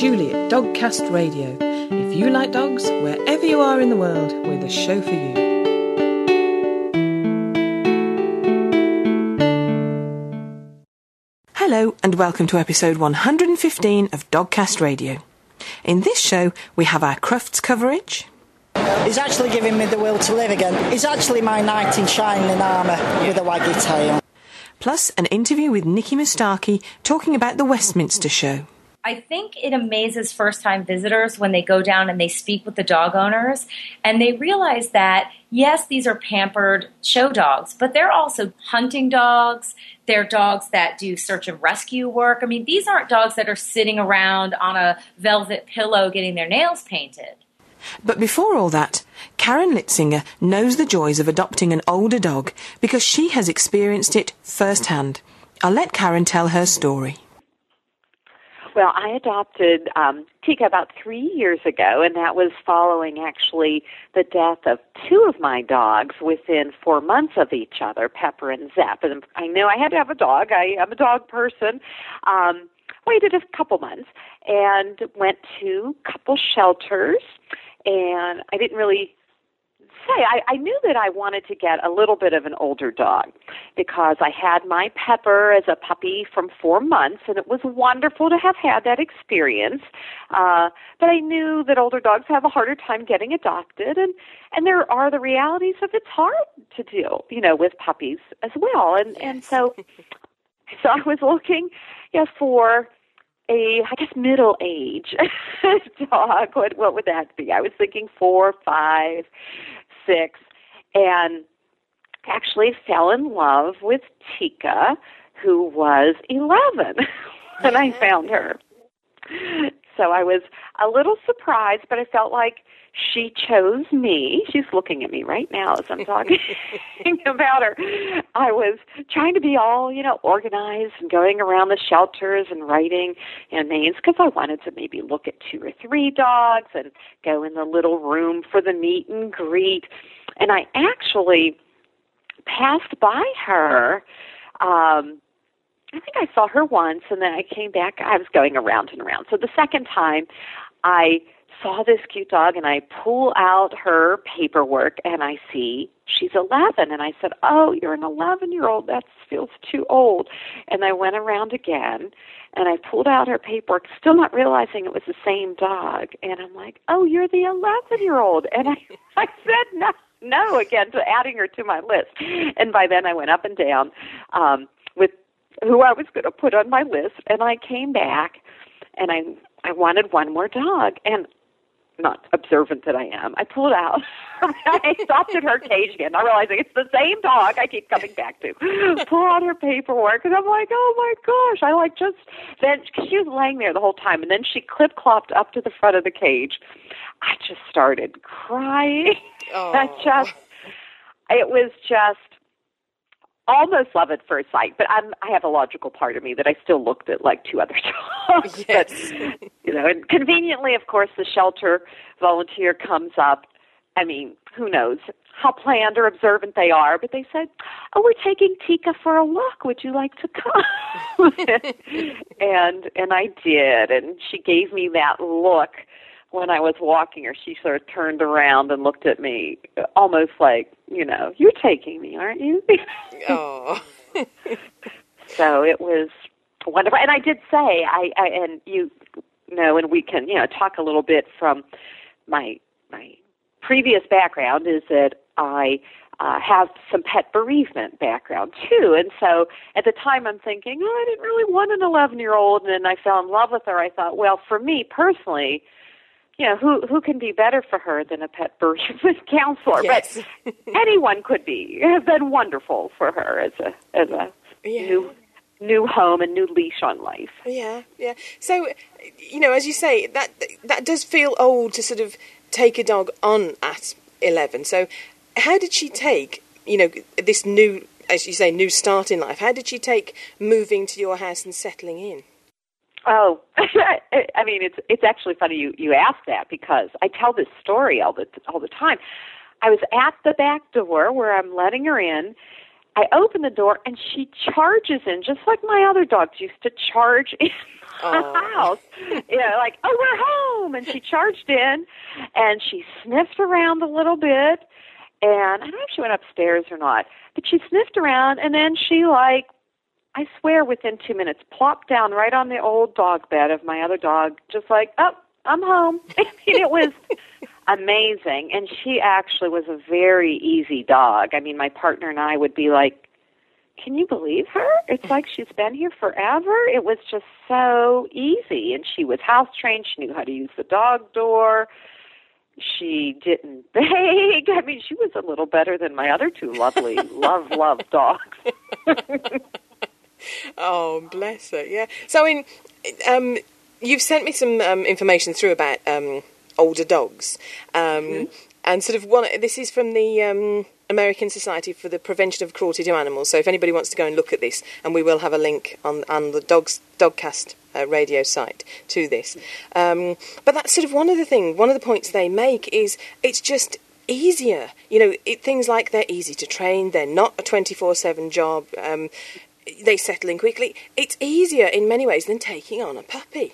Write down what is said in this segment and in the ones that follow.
Julie at Dogcast Radio. If you like dogs, wherever you are in the world, we're the show for you. Hello, and welcome to episode 115 of Dogcast Radio. In this show, we have our Crufts coverage. He's actually giving me the will to live again. He's actually my knight in shining armour with a waggy tail. Plus, an interview with Nikki Moustaki talking about the Westminster show. I think it amazes first time visitors when they go down and they speak with the dog owners and they realize that, yes, these are pampered show dogs, but they're also hunting dogs. They're dogs that do search and rescue work. I mean, these aren't dogs that are sitting around on a velvet pillow getting their nails painted. But before all that, Karen Litzinger knows the joys of adopting an older dog because she has experienced it firsthand. I'll let Karen tell her story. Well, I adopted um, Tika about three years ago, and that was following actually the death of two of my dogs within four months of each other, Pepper and Zep. And I knew I had to have a dog. I am a dog person. Um, waited a couple months and went to couple shelters, and I didn't really say, I, I knew that I wanted to get a little bit of an older dog because I had my Pepper as a puppy from four months, and it was wonderful to have had that experience. Uh, but I knew that older dogs have a harder time getting adopted, and and there are the realities of it's hard to deal, you know, with puppies as well. And and so, so I was looking, yeah, for a I guess middle age dog. What what would that be? I was thinking four, five, six, and actually fell in love with Tika, who was 11 when I found her. So I was a little surprised, but I felt like she chose me. She's looking at me right now as I'm talking about her. I was trying to be all, you know, organized and going around the shelters and writing know, names because I wanted to maybe look at two or three dogs and go in the little room for the meet and greet. And I actually passed by her. Um, I think I saw her once and then I came back. I was going around and around. So the second time I saw this cute dog and I pull out her paperwork and I see she's 11 and I said, "Oh, you're an 11-year-old. That feels too old." And I went around again and I pulled out her paperwork, still not realizing it was the same dog. And I'm like, "Oh, you're the 11-year-old." And I I said, "No." No, again, to adding her to my list. And by then I went up and down um, with who I was going to put on my list. And I came back and I I wanted one more dog. And not observant that I am, I pulled out. I stopped at her cage again, not realizing it's the same dog I keep coming back to. Pull out her paperwork, and I'm like, oh my gosh! I like just then cause she was laying there the whole time, and then she clip clopped up to the front of the cage. I just started crying. Oh. I just, it was just almost love at first sight, but I'm, I have a logical part of me that I still looked at like two other dogs. Yes. But, you know, and conveniently, of course, the shelter volunteer comes up. I mean, who knows how planned or observant they are, but they said, "Oh, we're taking Tika for a walk. Would you like to come?" and and I did, and she gave me that look when I was walking her, she sort of turned around and looked at me, almost like, you know, you're taking me, aren't you? oh. so it was wonderful, and I did say, I, I and you know, and we can, you know, talk a little bit from my my previous background is that I uh, have some pet bereavement background too. And so at the time I'm thinking, oh, I didn't really want an 11 year old. And then I fell in love with her. I thought, well, for me personally, you know, who who can be better for her than a pet bereavement counselor? Yes. But anyone could be It has been wonderful for her as a as a yeah. new new home and new leash on life. Yeah, yeah. So, you know, as you say, that that does feel old to sort of take a dog on at eleven. So, how did she take, you know, this new, as you say, new start in life? How did she take moving to your house and settling in? Oh, I mean, it's it's actually funny you you ask that because I tell this story all the all the time. I was at the back door where I'm letting her in. I open the door and she charges in just like my other dogs used to charge in oh. the house. You know, like, oh, we're home. And she charged in and she sniffed around a little bit. And I don't know if she went upstairs or not, but she sniffed around and then she, like, I swear within two minutes, plopped down right on the old dog bed of my other dog, just like, oh, I'm home. I mean, it was amazing. And she actually was a very easy dog. I mean, my partner and I would be like, can you believe her? It's like she's been here forever. It was just so easy. And she was house trained. She knew how to use the dog door. She didn't beg. I mean, she was a little better than my other two lovely, love, love dogs. oh, bless her. Yeah. So, in um, you've sent me some um, information through about um, older dogs, um, mm-hmm. and sort of one. This is from the um, American Society for the Prevention of Cruelty to Animals. So, if anybody wants to go and look at this, and we will have a link on on the dogs Dogcast uh, radio site to this. Um, but that's sort of one of the things, One of the points they make is it's just easier. You know, it, things like they're easy to train. They're not a twenty four seven job. Um, they settle in quickly. It's easier in many ways than taking on a puppy.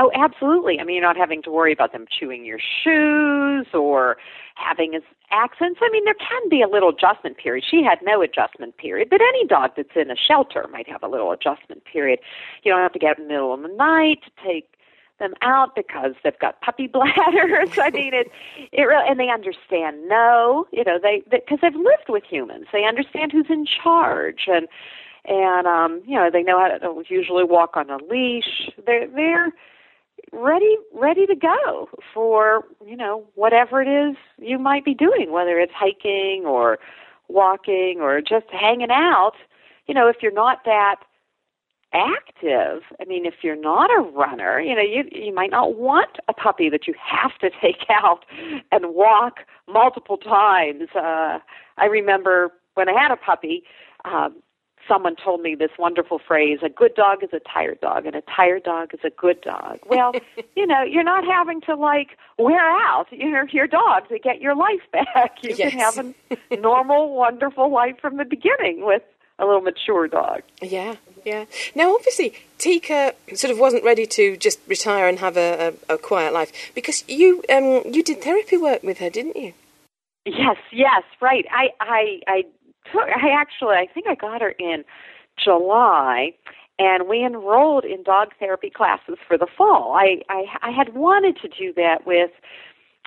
Oh, absolutely. I mean, you're not having to worry about them chewing your shoes or having accents. I mean, there can be a little adjustment period. She had no adjustment period, but any dog that's in a shelter might have a little adjustment period. You don't have to get up in the middle of the night to take them out because they've got puppy bladders. I mean, it it really and they understand no, you know, they because they, they've lived with humans. They understand who's in charge and and um, you know, they know how to usually walk on a leash. They're they're ready ready to go for you know whatever it is you might be doing whether it's hiking or walking or just hanging out you know if you're not that active i mean if you're not a runner you know you you might not want a puppy that you have to take out and walk multiple times uh i remember when i had a puppy um someone told me this wonderful phrase a good dog is a tired dog and a tired dog is a good dog. Well you know you're not having to like wear out your your dog to get your life back. You yes. can have a normal wonderful life from the beginning with a little mature dog. Yeah yeah. Now obviously tika sort of wasn't ready to just retire and have a, a, a quiet life because you um you did therapy work with her didn't you? Yes, yes, right. I I I took, I actually, I think I got her in July, and we enrolled in dog therapy classes for the fall. I, I, I had wanted to do that with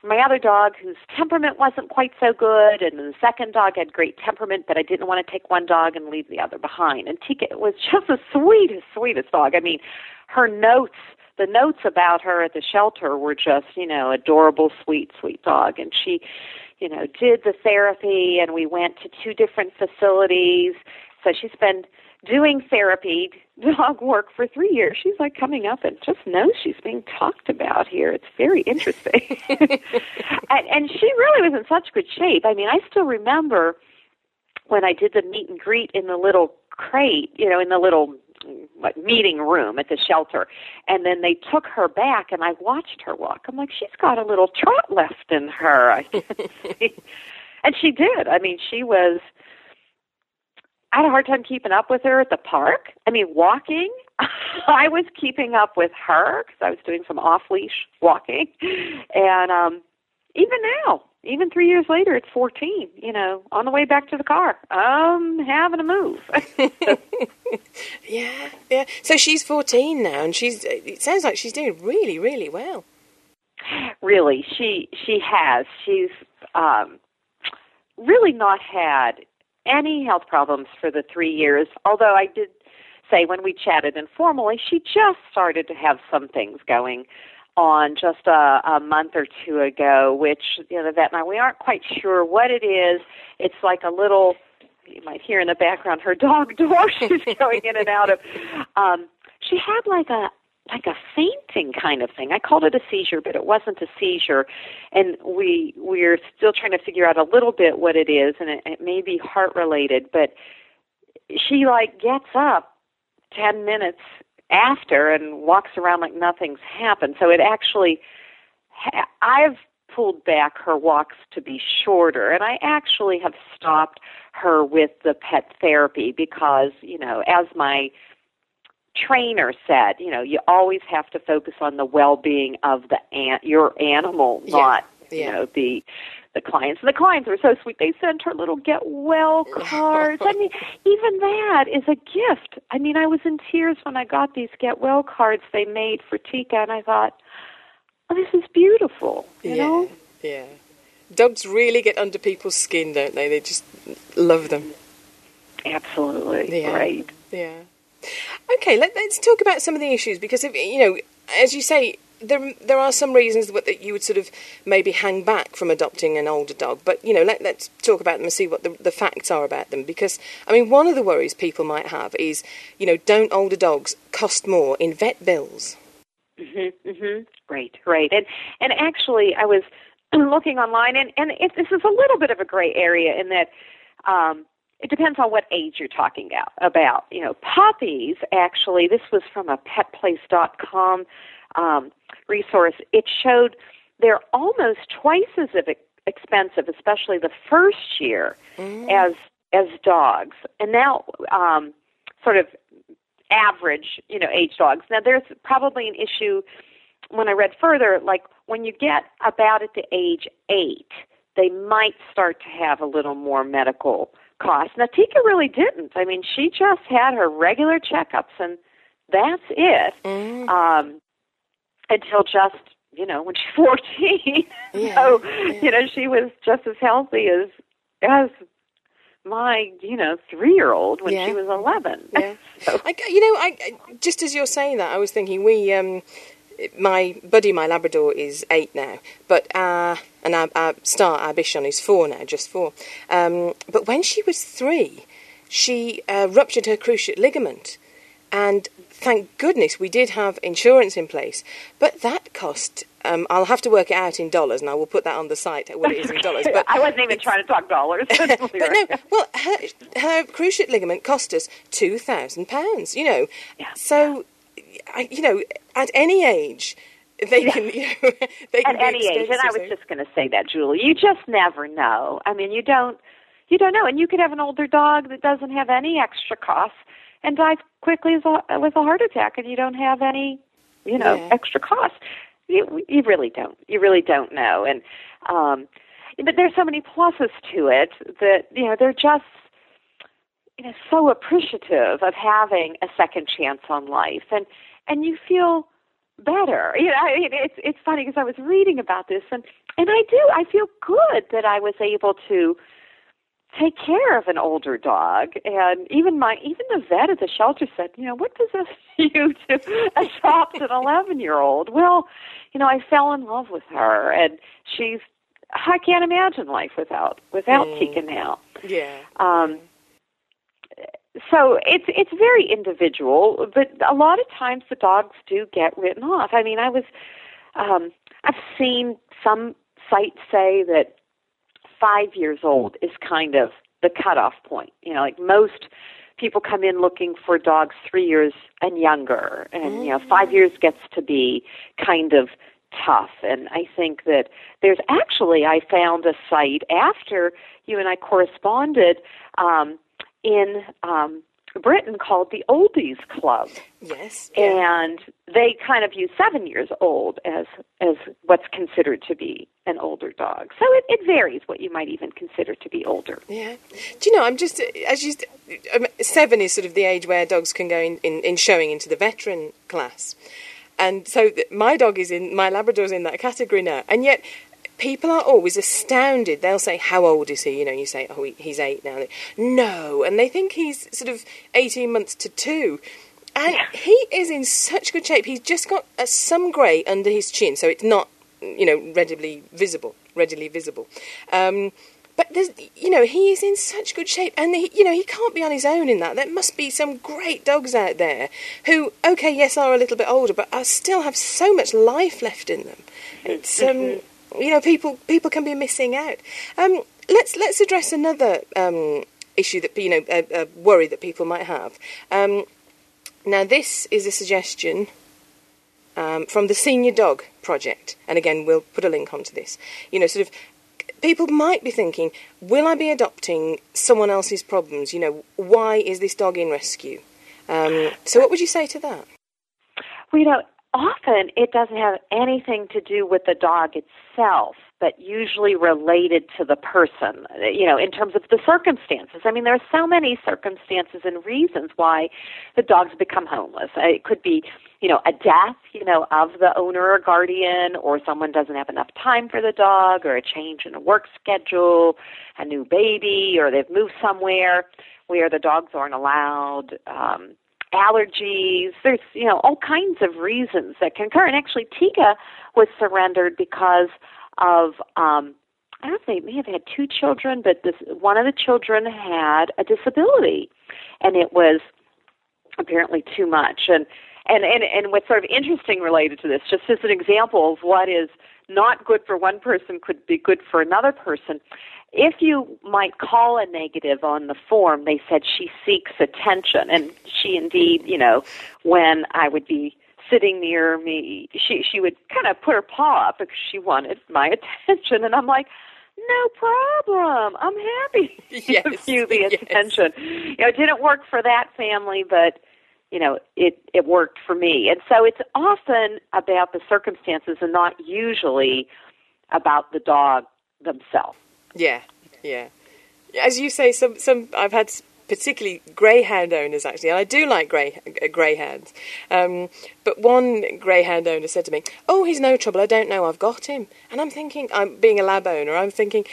my other dog whose temperament wasn't quite so good and the second dog had great temperament but i didn't want to take one dog and leave the other behind. And tika was just the sweetest sweetest dog. I mean her notes the notes about her at the shelter were just you know adorable sweet sweet dog. And she you know, did the therapy and we went to two different facilities. So she's been doing therapy, dog work for three years. She's like coming up and just knows she's being talked about here. It's very interesting. and, and she really was in such good shape. I mean, I still remember when I did the meet and greet in the little crate, you know, in the little what, meeting room at the shelter. And then they took her back, and I watched her walk. I'm like, she's got a little trot left in her. I see. And she did. I mean, she was. I had a hard time keeping up with her at the park. I mean, walking. I was keeping up with her because I was doing some off leash walking, and um, even now, even three years later, it's 14, you know, on the way back to the car. I'm having to move. yeah, yeah. So she's 14 now, and she's, it sounds like she's doing really, really well. Really, she she has. She's um, really not had any health problems for the three years. Although I did say when we chatted informally, she just started to have some things going on just a, a month or two ago, which you know the vet and I we aren't quite sure what it is. It's like a little you might hear in the background her dog door she's going in and out of. Um, she had like a like a fainting kind of thing. I called it a seizure, but it wasn't a seizure, and we we're still trying to figure out a little bit what it is, and it, it may be heart related. But she like gets up ten minutes after and walks around like nothing's happened. So it actually, ha- I've pulled back her walks to be shorter, and I actually have stopped her with the pet therapy because, you know, as my trainer said, you know, you always have to focus on the well-being of the an- your animal, Yeah. not you know the the clients. And the clients were so sweet. They sent her little get well cards. I mean, even that is a gift. I mean, I was in tears when I got these get well cards they made for Tika, and I thought, oh, this is beautiful. You yeah, know. yeah. Dogs really get under people's skin, don't they? They just love them. Absolutely. Yeah. Right. Yeah. Okay, let, us talk about some of the issues because if you know, as you say, there there are some reasons that that you would sort of maybe hang back from adopting an older dog. But you know, let let's talk about them and see what the, the facts are about them. Because I mean, one of the worries people might have is, you know, don't older dogs cost more in vet bills? Mm-hmm, mm-hmm. Right, right. And and actually, I was looking online, and and it, this is a little bit of a gray area in that um, it depends on what age you're talking about. About you know, puppies. Actually, this was from a PetPlace.com um, resource. It showed they're almost twice as expensive, especially the first year, as as dogs. And now, um, sort of average, you know, age dogs. Now, there's probably an issue when I read further, like when you get about at the age eight, they might start to have a little more medical costs. Now, Tika really didn't. I mean, she just had her regular checkups, and that's it. Mm. Um, until just you know when she's 14. Yeah, so yeah. you know she was just as healthy as as my you know three year old when Yeah. she was 11. Yeah. So- I, you know, I, just as you're saying that, I was thinking we, um, my buddy, my Labrador is eight now, but uh, and our, our star, our Bichon, is four now, just four. Um, but when she was three, she uh, ruptured her cruciate ligament, and thank goodness we did have insurance in place. But that cost. Um, I'll have to work it out in dollars, and I will put that on the site what it is in dollars. But I wasn't even trying to talk dollars. but no, well, her, her cruciate ligament cost us two thousand pounds. You know, Yeah, so I, you know, at any age, they can, you know, they can at be any age. And I was just going to say that, Julie. You just never know. I mean, you don't, you don't know. And you could have an older dog that doesn't have any extra costs and die quickly as a, with a heart attack, and you don't have any, you know, Yeah. extra costs. You, you really don't. You really don't know. And um, but there's so many pluses to it that you know they're just you know so appreciative of having a second chance on life, and and you feel better. You know, I mean, it's it's funny because I was reading about this, and and I do. I feel good that I was able to take care of an older dog, and even my even the vet at the shelter said, you know, what possessed you to adopt an eleven year old? Well, you know, I fell in love with her, and she's. I can't imagine life without without Mm. Tika now. Yeah. Um, so it's it's very individual, but a lot of times the dogs do get written off. I mean, I was um, I've seen some sites say that five years old is kind of the cutoff point. You know, like most people come in looking for dogs three years and younger, and you know, five years gets to be kind of tough. And I think that there's actually I found a site after you and I corresponded um, in um, Britain called the Oldies Club Yes. Yeah. and they kind of use seven years old as as what's considered to be an older dog. So it, it varies what you might even consider to be older. Yeah. Do you know, I'm just, as you, um, seven is sort of the age where dogs can go in, in, in showing into the veteran class. And so my dog is in, my Labrador's in that category now. And yet, people are always astounded. They'll say, How old is he? You know, you say, Oh, he, he's eight now. No. And they think he's sort of 18 months to two. And he is in such good shape. He's just got uh, some grey under his chin, so it's not, you know, readily visible. Readily visible. Um, but there's, you know, he is in such good shape, and he, you know, he can't be on his own in that. There must be some great dogs out there who, okay, yes, are a little bit older, but are still have so much life left in them. It's, um, you know, people people can be missing out. Um, let's let's address another um, issue that you know, a, a worry that people might have. Um, now, this is a suggestion um, from the Senior Dog Project, and again, we'll put a link onto this. You know, sort of, people might be thinking, will I be adopting someone else's problems? You know, why is this dog in rescue? Um, so, what would you say to that? Well, you know, often it doesn't have anything to do with the dog itself, but usually related to the person, you know, in terms of the circumstances. I mean, there are so many circumstances and reasons why the dogs become homeless. It could be, you know, a death, you know, of the owner or guardian, or someone doesn't have enough time for the dog, or a change in a work schedule, a new baby, or they've moved somewhere where the dogs aren't allowed. Um, allergies. There's, you know, all kinds of reasons that can occur. And actually, Tika was surrendered because of, um, I don't know if they may have had two children, but this one of the children had a disability, and it was apparently too much. And and and and what's sort of interesting related to this, just as an example of what is not good for one person could be good for another person if you might call a negative on the form, they said she seeks attention, and she indeed, you know, when I would be sitting near me, she she would kind of put her paw up because she wanted my attention, and I'm like, no problem, I'm happy yes, to give you the yes. attention. You know, it didn't work for that family, but you know, it it worked for me, and so it's often about the circumstances and not usually about the dog themselves. Yeah, yeah. As you say, some some I've had particularly greyhound owners actually, and I do like grey uh, greyhounds. Um, but one greyhound owner said to me, "Oh, he's no trouble. I don't know. I've got him." And I'm thinking, I'm being a lab owner. I'm thinking.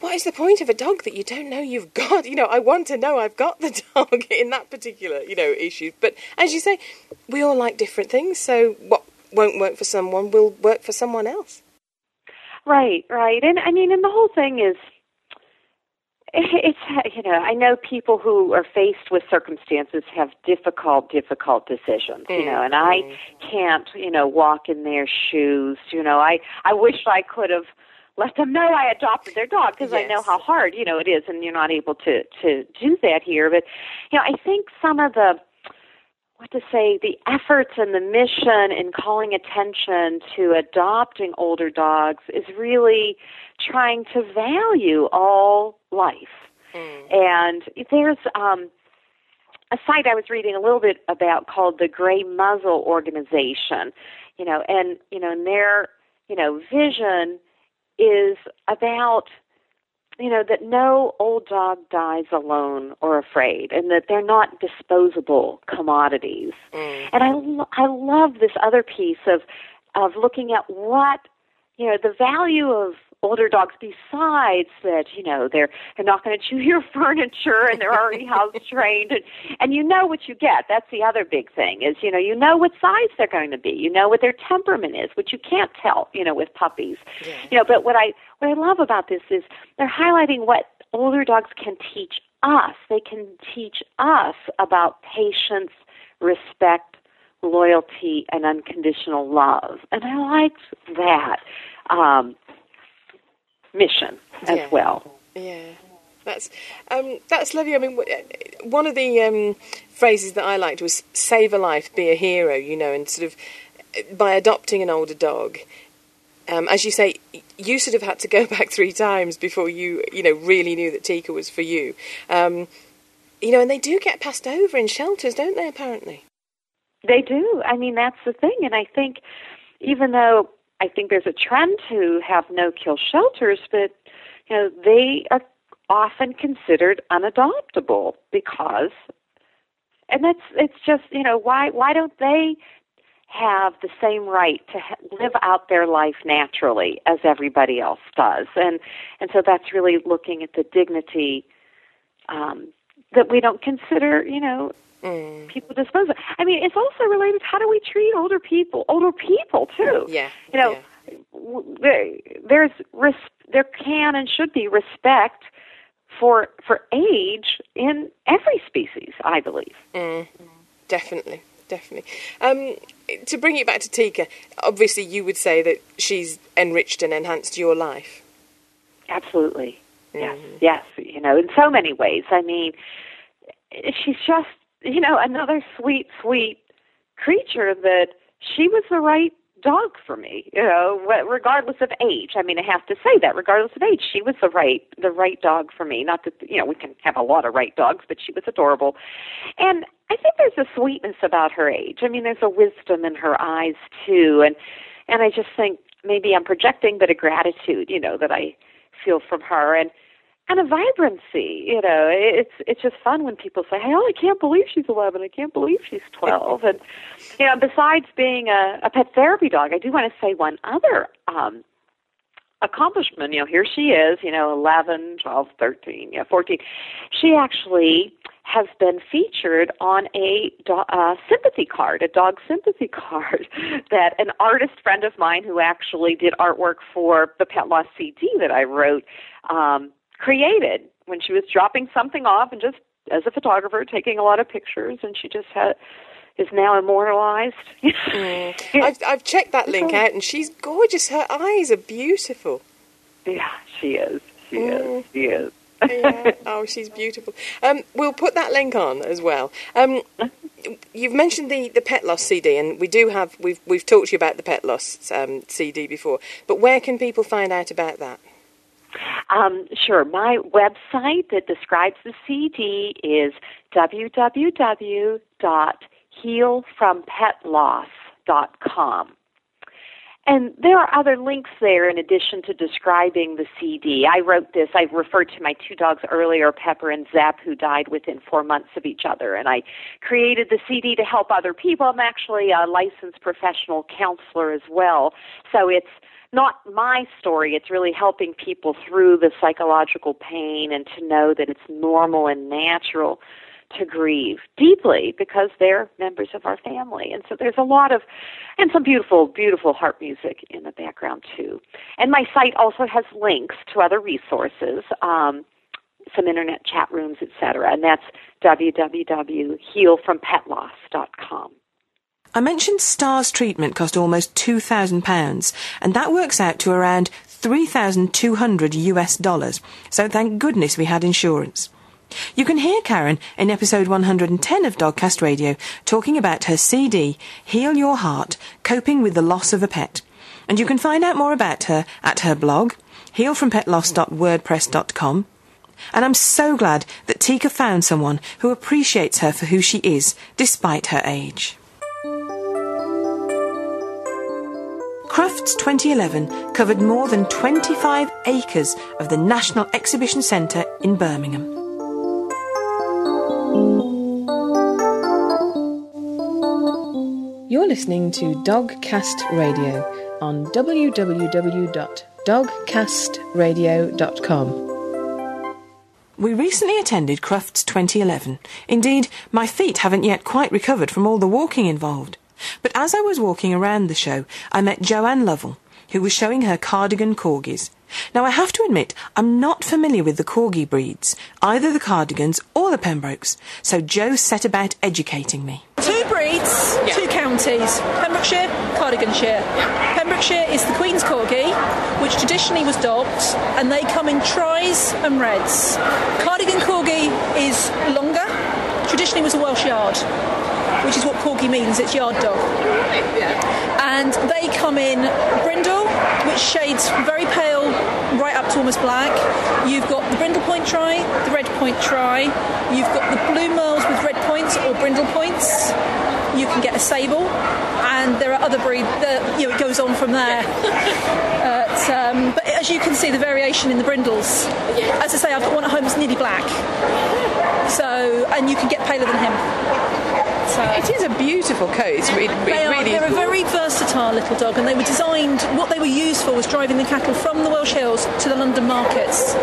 What is the point of a dog that you don't know you've got? You know, I want to know I've got the dog in that particular, you know, issue. But as you say, we all like different things. So what won't work for someone will work for someone else. Right, right. And I mean, and the whole thing is it's you know i know people who are faced with circumstances have difficult difficult decisions you know and i Mm-hmm. can't you know walk in their shoes you know i i wish i could have let them know i adopted their dog because i know how hard you know it is and you're not able to to do that here. But you know i think some of the what to say, the efforts and the mission in calling attention to adopting older dogs is really trying to value all life. And there's um, a site I was reading a little bit about called the Grey Muzzle Organization, you know, and you know, and their you know vision is about you know that no old dog dies alone or afraid and that they're not disposable commodities. Mm. And i lo- i love this other piece of of looking at what you know the value of older dogs besides that you know they're they're not going to chew your furniture and they're already house trained. And, and you know what you get. That's the other big thing is you know you know what size they're going to be. You know what their temperament is which you can't tell you know with puppies. You know but what i what i love about this is they're highlighting what older dogs can teach us. They can teach us about patience respect loyalty and unconditional love. And i liked that. Um mission as Yeah. well Yeah, that's um, that's lovely. I mean, uh, one of the um, phrases that I liked was "save a life, be a hero." You know, and sort of uh, by adopting an older dog, um, as you say, you sort of had to go back three times before you, you know, really knew that Tika was for you. Um, you know, and they do get passed over in shelters, don't they? Apparently. They do. I mean, that's the thing. And I think even though I think there's a trend to have no kill shelters, but, you know, they are often considered unadoptable because, and that's, it's just, you know, why, why don't they have the same right to live out their life naturally as everybody else does? And, and so that's really looking at the dignity, um, that we don't consider, you know, Mm. people dispose of. I mean, it's also related. How do we treat older people? Older people too. Yeah, You know, yeah. there's res- there can and should be respect for for age in every species. I believe. Mm. Definitely, definitely. Um, to bring it back to Tika, obviously you would say that she's enriched and enhanced your life. Absolutely. Yes. Mm. Yes. You know, in so many ways. I mean, she's just you know another sweet, sweet creature that she was the right dog for me. You know, regardless of age. I mean, I have to say that regardless of age, she was the right the right dog for me. Not that you know we can have a lot of right dogs, but she was adorable. And I think there's a sweetness about her age. I mean, there's a wisdom in her eyes too, and and I just think maybe I'm projecting, but a gratitude, you know, that I feel from her, and and a vibrancy. You know, it's it's just fun when people say, "Hey, oh, I can't believe she's 11. I can't believe she's 12." and you know, besides being a, a pet therapy dog, I do want to say one other um, accomplishment. You know, here she is. You know, 11, 12, 13, yeah, 14. She actually has been featured on a do- uh, sympathy card, a dog sympathy card that an artist friend of mine who actually did artwork for the Pet Loss CD that I wrote um, created when she was dropping something off and just as a photographer taking a lot of pictures and she just had is now immortalized. mm. I've I've checked that link out and she's gorgeous. Her eyes are beautiful. Yeah, she is. She mm. is. She is. yeah. Oh, she's beautiful. Um, we'll put that link on as well. Um, you've mentioned the, the pet loss CD, and we do have we've we've talked to you about the pet loss um, CD before. But where can people find out about that? Um, sure. My website that describes the CD is www.healfrompetloss.com. And there are other links there in addition to describing the CD. I wrote this, I referred to my two dogs earlier, Pepper and Zep, who died within four months of each other. And I created the CD to help other people. I'm actually a licensed professional counselor as well. So it's not my story. It's really helping people through the psychological pain and to know that it's normal and natural to grieve deeply because they're members of our family. And so there's a lot of, and some beautiful, beautiful heart music in the background too. And my site also has links to other resources. Um, some internet chat rooms, etc. And that's www.healfrompetloss.com. I mentioned Star's treatment cost almost £2,000, and that works out to around 3,200 US dollars. So thank goodness we had insurance. You can hear Karen in episode 110 of Dogcast Radio talking about her CD, Heal Your Heart Coping with the Loss of a Pet. And you can find out more about her at her blog, healfrompetloss.wordpress.com. And I'm so glad that Tika found someone who appreciates her for who she is, despite her age. Crufts 2011 covered more than 25 acres of the National Exhibition Centre in Birmingham. You're listening to Dogcast Radio on www.dogcastradio.com. We recently attended Crufts 2011. Indeed, my feet haven't yet quite recovered from all the walking involved. But as I was walking around the show, I met Joanne Lovell, who was showing her cardigan corgis. Now, I have to admit, I'm not familiar with the corgi breeds, either the cardigans or the Pembrokes, so Jo set about educating me. Two breeds, yeah. two counties Pembrokeshire, Cardiganshire. Yeah. Pembrokeshire is the Queen's Corgi, which traditionally was dogged, and they come in tries and reds. Cardigan Corgi is longer, traditionally was a Welsh Yard which is what corgi means, it's yard dog. And they come in brindle, which shades very pale right up to almost black. You've got the brindle point tri, the red point tri. You've got the blue merles with red points or brindle points. You can get a sable, and there are other breeds. That, you know, it goes on from there. uh, um, but as you can see, the variation in the brindles. As I say, I've got one at home that's nearly black. So, and you can get paler than him. So uh, it is a beautiful coat. It's really, they are, really they're a very versatile little dog, and they were designed. What they were used for was driving the cattle from the Welsh Hills to the London markets.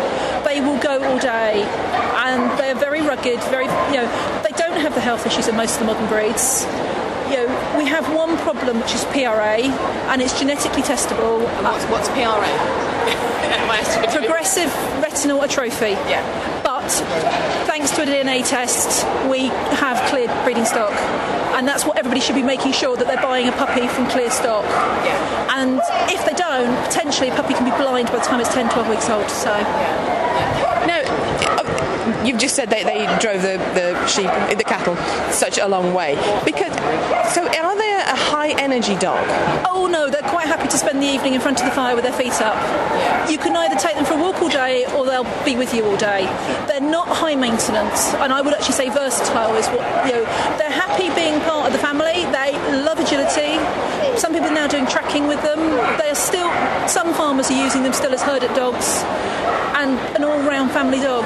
They will go all day, and they are very rugged. Very, you know, they don't have the health issues of most of the modern breeds you know, we have one problem which is PRA, and it's genetically testable. What's, what's PRA? Progressive retinal atrophy. Yeah thanks to a DNA test, we have cleared breeding stock. And that's what everybody should be making sure that they're buying a puppy from clear stock. Yeah. And if they don't, potentially a puppy can be blind by the time it's 10, 12 weeks old. So. Yeah. Uh, you've just said they, they drove the, the sheep, the cattle, such a long way. Because so, are they a high energy dog? Oh no, they're quite happy to spend the evening in front of the fire with their feet up. You can either take them for a walk all day or they'll be with you all day. They're not high maintenance, and I would actually say versatile is what you know. They're happy being part of the family. They love agility. Some people are now doing tracking with them. They are still some farmers are using them still as herd dogs, and an all-round family dog.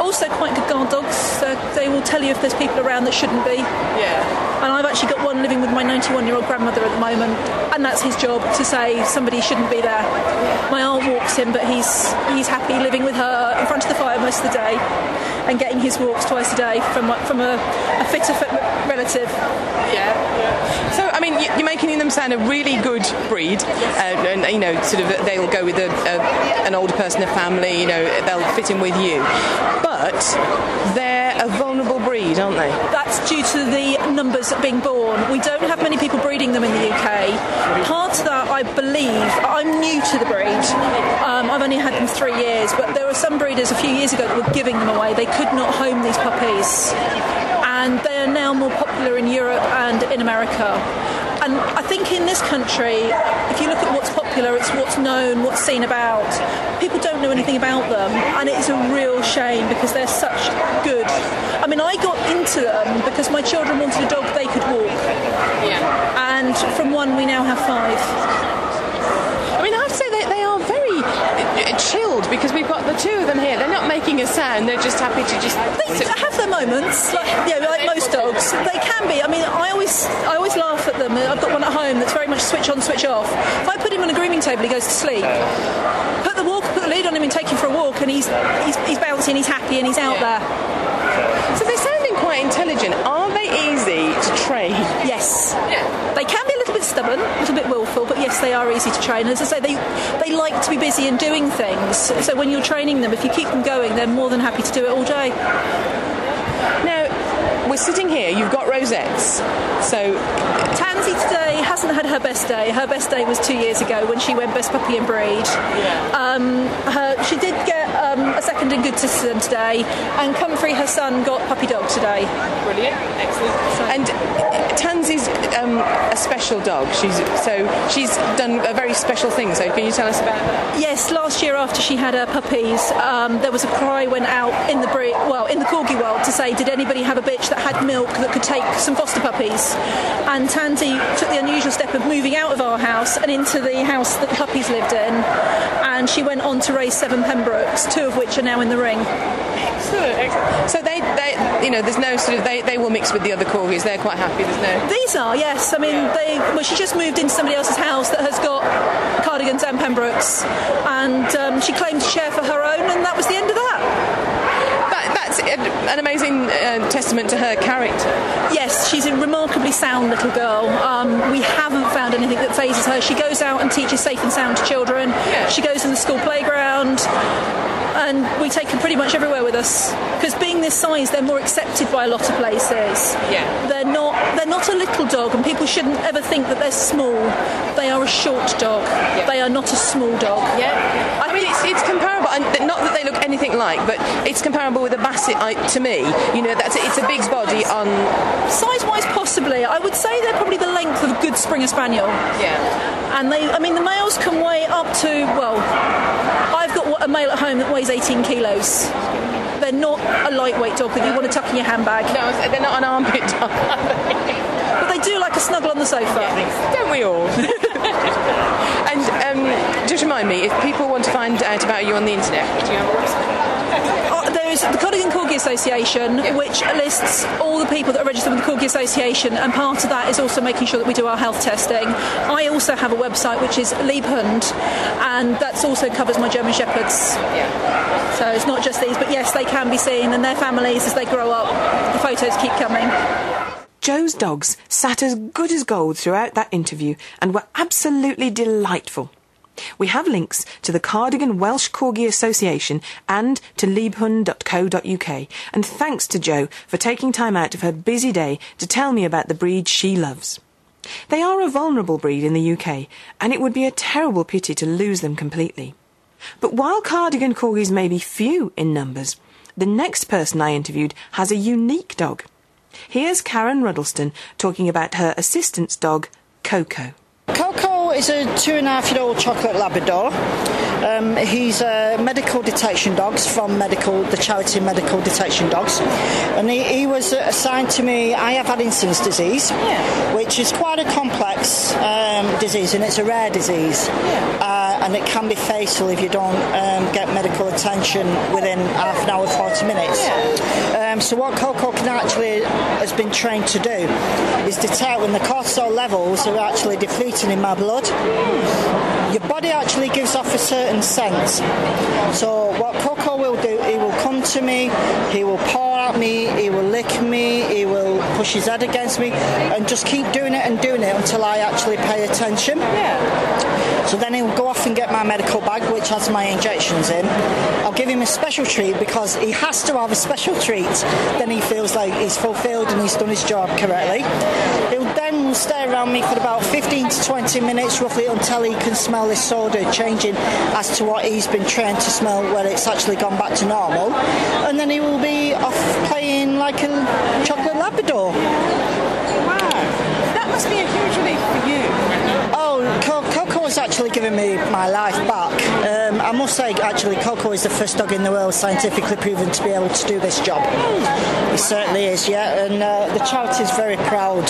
Also, quite good guard dogs. Uh, they will tell you if there's people around that shouldn't be. Yeah. And I've actually got one living with my 91 year old grandmother at the moment, and that's his job to say somebody shouldn't be there. My aunt walks him, but he's he's happy living with her in front of the fire most of the day and getting his walks twice a day from from a, a fitter relative. Yeah. So, I mean, you're making them sound a really good breed, uh, and you know, sort of, they'll go with a, a, an older person, a family. You know, they'll fit in with you, but they're a vulnerable breed, aren't they? That's due to the numbers being born. We don't have many people breeding them in the UK. Part of that, I believe, I'm new to the breed. Um, I've only had them three years, but there were some breeders a few years ago that were giving them away. They could not home these puppies and they are now more popular in Europe and in America. And I think in this country, if you look at what's popular, it's what's known, what's seen about. People don't know anything about them, and it's a real shame because they're such good. I mean, I got into them because my children wanted a dog they could walk. Yeah. And from one, we now have five. I mean, I have to say they, they are very uh, chilled because we've got the two of them here. They're not making a sound. They're just happy to just. They have their moments, like you know, like most dogs. They can be. I mean, I always, I always laugh at them. I've got one at home that's very much switch on, switch off. If I put him on a grooming table, he goes to sleep. Put the walk, put the lead on him, and take him for a walk, and he's he's, he's bouncing, he's happy, and he's out there. So they're sounding quite intelligent. Are they easy to train? Yes. Yeah. They can be a little bit stubborn, a little bit willful, but yes, they are easy to train. As I say, they they like to be busy and doing things. So when you're training them, if you keep them going, they're more than happy to do it all day. Now, we're sitting here, you've got rosettes. So, Tansy today hasn't had her best day. Her best day was two years ago when she went best puppy and breed. Um, her, she did get um, a second in good citizen today, and Comfrey, her son, got puppy dog today. brilliant, excellent. And uh, Tansy's um, a special dog. She's so she's done a very special thing. So, can you tell us about that? Yes, last year after she had her puppies, um, there was a cry went out in the breed, well, in the corgi world to say, did anybody have a bitch that had milk that could take some foster puppies? And Tansy took the unusual step of moving out of our house and into the house that the puppies lived in, and she went on to raise seven Pembrokes, two of which are now in the ring. Excellent, excellent. So they, they, you know, there's no sort of they, they will mix with the other corgis. They're quite happy. There's no. These are, yes. I mean, they. Well, she just moved into somebody else's house that has got cardigans and Pembrokes, and um, she claimed to share for her own, and that was the end of that. That, that's an amazing uh, testament to her character. Yes, she's a remarkably sound little girl. Um, we haven't found anything that fazes her. She goes out and teaches safe and sound to children. Yeah. She goes in the school playground. And we take them pretty much everywhere with us because being this size, they're more accepted by a lot of places. Yeah. they're not they're not a little dog, and people shouldn't ever think that they're small. They are a short dog. They are not a small dog. Yeah, I mean it's, it's comparable, and not that they look anything like, but it's comparable with a basset I, to me. You know, that's it's a big body on. Size wise, possibly, I would say they're probably the length of a good Springer Spaniel. Yeah, And they, I mean, the males can weigh up to, well, I've got a male at home that weighs 18 kilos. They're not a lightweight dog that you want to tuck in your handbag, no, they're not an armpit dog, but they do like a snuggle on the sofa. don't we all? and um, just remind me, if people want to find out about you on the internet, do you have a website? Oh, there's the Cardigan Corgi Association, which lists all the people that are registered with the Corgi Association, and part of that is also making sure that we do our health testing. I also have a website which is Liebhund, and that also covers my German Shepherds. Yeah. So it's not just these, but yes, they can be seen, and their families as they grow up. The photos keep coming. Jo's dogs sat as good as gold throughout that interview and were absolutely delightful. We have links to the Cardigan Welsh Corgi Association and to liebhund.co.uk. And thanks to Jo for taking time out of her busy day to tell me about the breed she loves. They are a vulnerable breed in the UK, and it would be a terrible pity to lose them completely. But while cardigan corgis may be few in numbers, the next person I interviewed has a unique dog. Here's Karen Ruddleston talking about her assistant's dog, Coco. Is a two and a half year old chocolate Labrador. Um, he's a medical detection dogs from medical the charity Medical Detection Dogs, and he, he was assigned to me. I have Addison's disease, Yeah. which is quite a complex um, disease, and it's a rare disease, uh, and it can be fatal if you don't um, get medical attention within half an hour, forty minutes. Um, so what Coco can actually has been trained to do is detect when the cortisol levels are actually depleting in my blood. Your body actually gives off a certain scent. So what Coco will do, he will come to me, he will paw at me, he will lick me, he will push his head against me, and just keep doing it and doing it until I actually pay attention. So then he'll go off and get my medical bag, which has my injections in. I'll give him a special treat because he has to have a special treat. Then he feels like he's fulfilled and he's done his job correctly. He'll then stay around me for about 15 to 20 minutes roughly until he can smell his soda changing as to what he's been trained to smell where it's actually gone back to normal. And then he will be off playing like a chocolate Labrador. Wow. That must be a huge Co- has actually given me my life back. Um, I must say, actually, Coco is the first dog in the world scientifically proven to be able to do this job. He certainly is, yeah, and uh, the charity is very proud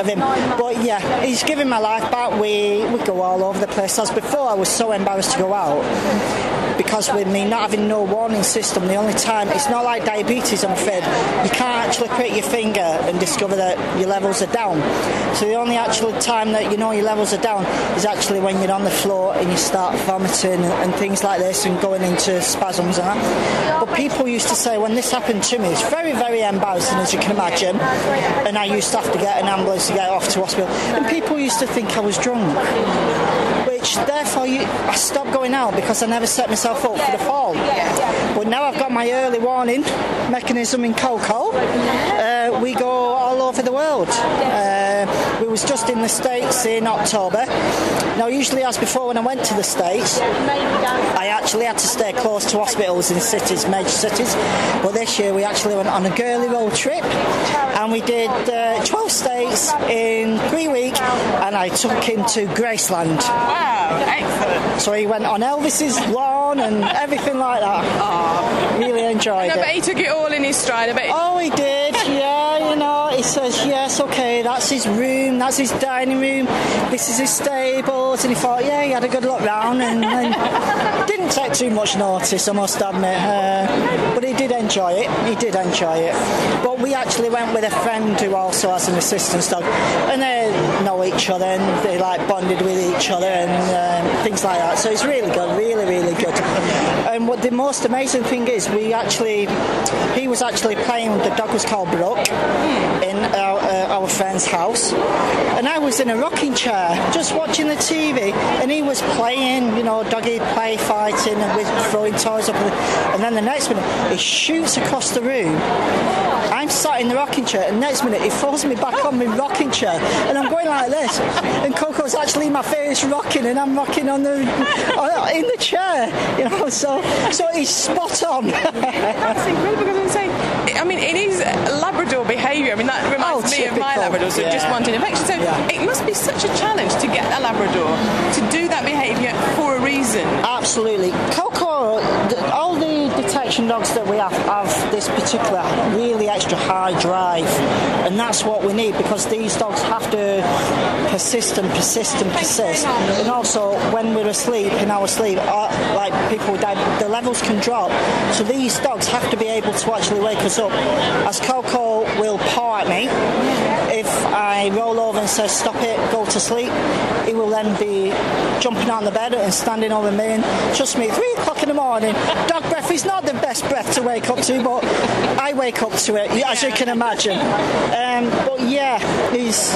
of him. But yeah, he's given my life back. We we go all over the place. As before, I was so embarrassed to go out because with me not having no warning system, the only time it's not like diabetes. I'm afraid you can't actually prick your finger and discover that your levels are down. So the only actual time that you know your levels are down is actually when on the floor and you start vomiting and things like this and going into spasms and that. But people used to say when this happened to me, it's very very embarrassing as you can imagine. And I used to have to get an ambulance to get off to hospital. And people used to think I was drunk which therefore you, I stopped going out because I never set myself up for the fall. But now I've got my early warning mechanism in Coco. Uh, we go all over the world. Uh, we was just in the States in October. Now usually as before when I went to the States, I actually had to stay close to hospitals in cities, major cities. But this year we actually went on a girly road trip and we did uh, 12 states in three weeks and I took him to Graceland. Wow, excellent. So he went on Elvis's lawn and everything like that. Really enjoyed I bet it. he took it all in his stride. I bet. Oh, he did, yeah, you know. He says, yes, okay, that's his room, that's his dining room, this is his stables. And he thought, yeah, he had a good look round and, and didn't take too much notice, I must admit. Uh, but he did enjoy it, he did enjoy it. But we actually went with a friend who also has an assistance dog, and they know each other and they like bonded with each other and um, things like that. So it's really good, really, really good. And what the most amazing thing is, we actually, he was actually playing. The dog was called Brooke in our, uh, our friend's house, and I was in a rocking chair just watching the TV, and he was playing, you know, doggy play fighting and with throwing toys up, and then the next minute he shoots across the room. I'm sat in the rocking chair, and next minute he throws me back on my rocking chair, and I'm going like this. And Coco's actually my face rocking, and I'm rocking on the on, in the chair, you know. So so he's spot on. That's incredible I mean, it is Labrador behaviour. I mean, that reminds Oh, me of my. Labrador, so just Yeah. wanting affection. So Yeah. it must be such a challenge to get a Labrador to do that behaviour for a reason. Absolutely. Coco, all the detection dogs that we have have this particular really extra high drive, and that's what we need because these dogs have to persist and persist and persist. And also, when we're asleep, in our sleep, uh, like people diabetes, the levels can drop. So these dogs have to be able to actually wake us up. As Coco will paw at me, if I roll over and say stop it, go to sleep, will then be jumping on the bed and standing over me. And trust me, three o'clock in the morning, dog breath is not the best breath to wake up to, but I wake up to it, as you can imagine. Um, but yeah, he's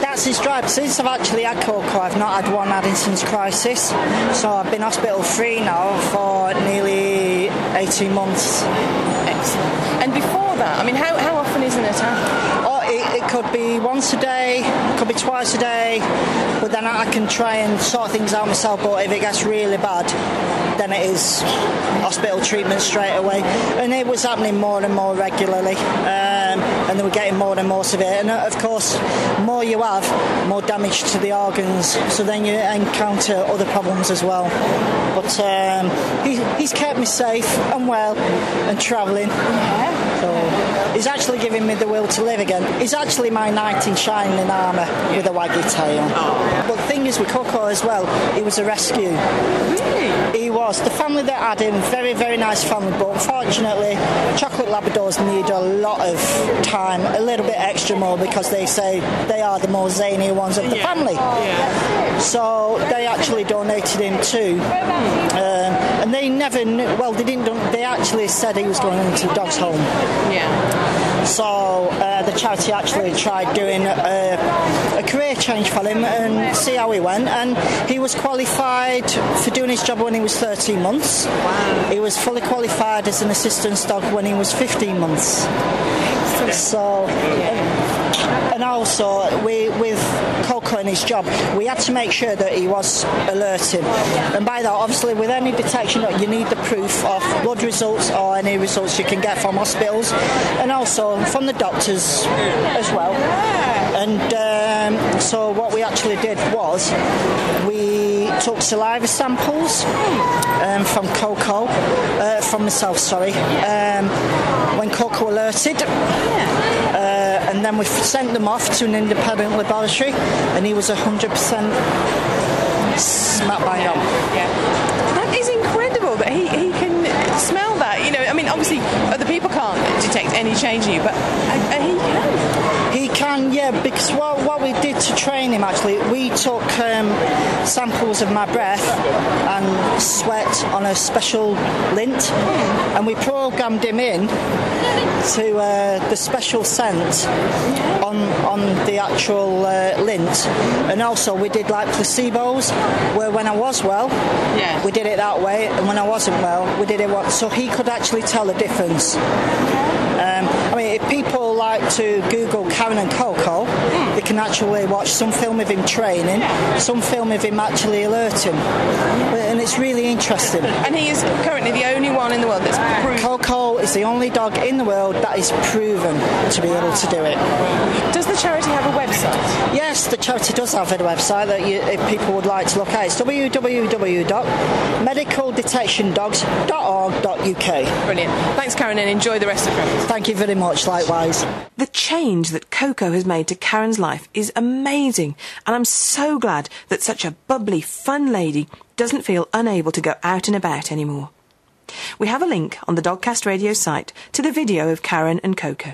that's his drive. Since I've actually had Coco, I've not had one Addison's crisis. So I've been hospital free now for nearly 18 months. Excellent. And before that, I mean, how, how often is an attack? Oh, it, it could be once a day, could be twice a day, but then I can try and sort things out myself. But if it gets really bad, then it is hospital treatment straight away. And it was happening more and more regularly, um, and they were getting more and more severe. And uh, of course, more you have, more damage to the organs, so then you encounter other problems as well. But um, he, he's kept me safe and well and travelling. So he's actually giving me the will to live again. He's actually my knight in shining armour with a waggy tail. Oh. But the thing is with Coco as well, he was a rescue. He. The family that had him, very, very nice family, but unfortunately, chocolate Labradors need a lot of time, a little bit extra more because they say they are the more zany ones of the family. So they actually donated him too. Um, and they never knew, well, they didn't, they actually said he was going into the dog's home. Yeah. So uh, the charity actually tried doing a, a career change for him and see how he went. And he was qualified for doing his job when he was 13 months. He was fully qualified as an assistance dog when he was 15 months. So, and also we, with Coco and his job, we had to make sure that he was alerting. And by that, obviously, with any detection, you need the proof of blood results or any results you can get from hospitals, and also from the doctors as well. And um, so, what we actually did was we took saliva samples um, from Coco, uh, from myself, sorry, um, when Coco alerted. Uh, and then we sent them off to an independent laboratory, and he was 100% smack bang on. That is incredible that he, he can smell that. You know, I mean, obviously other people can't detect any change in you, but uh, he can. He can, yeah, because what, what we did to train him actually, we took um, samples of my breath and sweat on a special lint, and we programmed him in to uh, the special scent on on the actual uh, lint, and also we did like placebos, where when I was well, Yeah. we did it that way, and when I wasn't well, we did it what, so he could actually tell the difference. Um, I mean, if people like to Google Karen and Coco, can actually watch some film of him training, some film of him actually alerting, and it's really interesting. And he is currently the only one in the world that's proved. Coco is the only dog in the world that is proven to be able to do it. Does the charity have a website? Yes, the charity does have a website that you, if people would like to look at. It's www.medicaldetectiondogs.org.uk. Brilliant. Thanks, Karen, and enjoy the rest of the Thank you very much, likewise. The change that Coco has made to Karen's life is amazing, and I'm so glad that such a bubbly, fun lady doesn't feel unable to go out and about anymore. We have a link on the Dogcast Radio site to the video of Karen and Coco.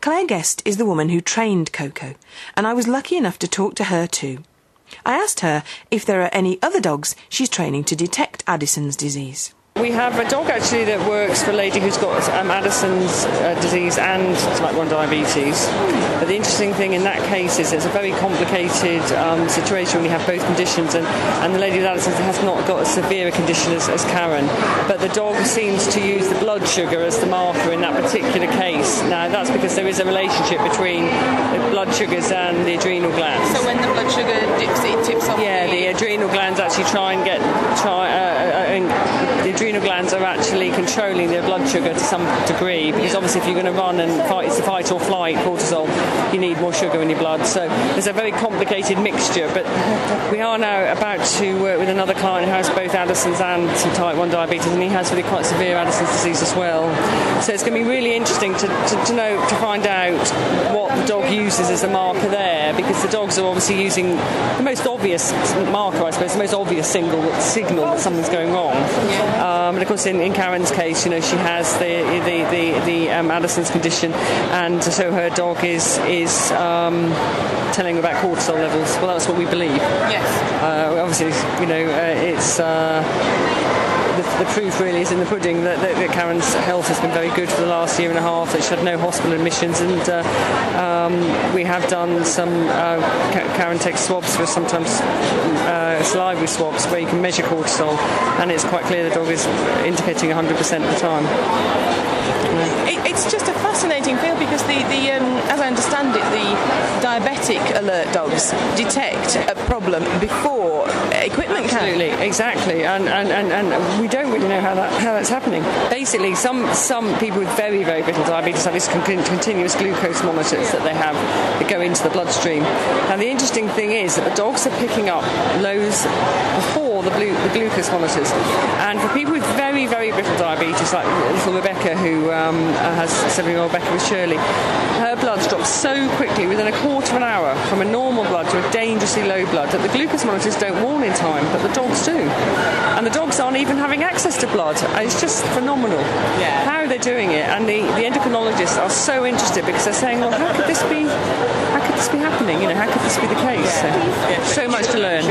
Claire Guest is the woman who trained Coco, and I was lucky enough to talk to her too. I asked her if there are any other dogs she's training to detect Addison's disease. We have a dog actually that works for a lady who's got um, Addison's uh, disease and type 1 diabetes. But the interesting thing in that case is it's a very complicated um, situation when you have both conditions, and, and the lady with Addison's has not got as severe a condition as, as Karen. But the dog seems to use the blood sugar as the marker in that particular case. Now, that's because there is a relationship between the blood sugars and the adrenal glands. So when the blood sugar dips, it tips off. Yeah, the adrenal glands actually try and get try. Uh, uh, and the adrenal glands are actually controlling their blood sugar to some degree because obviously if you're going to run and fight, it's a fight or flight cortisol, you need more sugar in your blood. So there's a very complicated mixture. But we are now about to work with another client who has both Addison's and some type 1 diabetes, and he has really quite severe Addison's disease as well. So it's going to be really interesting to, to, to know to find out what the dog uses as a marker there because the dogs are obviously using the most obvious marker, I suppose, the most obvious single signal that something's going wrong. Um, and of course, in, in Karen's case, you know, she has the the the, the um, Addison's condition, and so her dog is is um, telling about cortisol levels. Well, that's what we believe. Yes. Uh, obviously, you know, uh, it's. The, the proof really is in the pudding that, that, that Karen's health has been very good for the last year and a half. That she had no hospital admissions, and uh, um, we have done some. Uh, Karen takes swabs for sometimes uh, salivary swabs where you can measure cortisol, and it's quite clear the dog is indicating 100% of the time. It, it's just a fascinating field because the, the um, as I understand it, the diabetic alert dogs detect a problem before equipment Absolutely, can. exactly, and, and, and, and we don't really know how that how that's happening. Basically, some some people with very very brittle diabetes have these con- continuous glucose monitors that they have that go into the bloodstream. And the interesting thing is that the dogs are picking up lows before the, blue, the glucose monitors, and for people with very very brittle diabetes, like little Rebecca who um, has seven-year-old Rebecca with Shirley, her blood drops so quickly within a quarter of an hour from a normal blood to a dangerously low blood that the glucose monitors don't warn in time, but the dogs do. And the dogs aren't even having access to blood. It's just phenomenal Yeah. how they're doing it. And the, the endocrinologists are so interested because they're saying, well, how could this be? How could this be happening? You know, how could this be the case? So, so much to learn.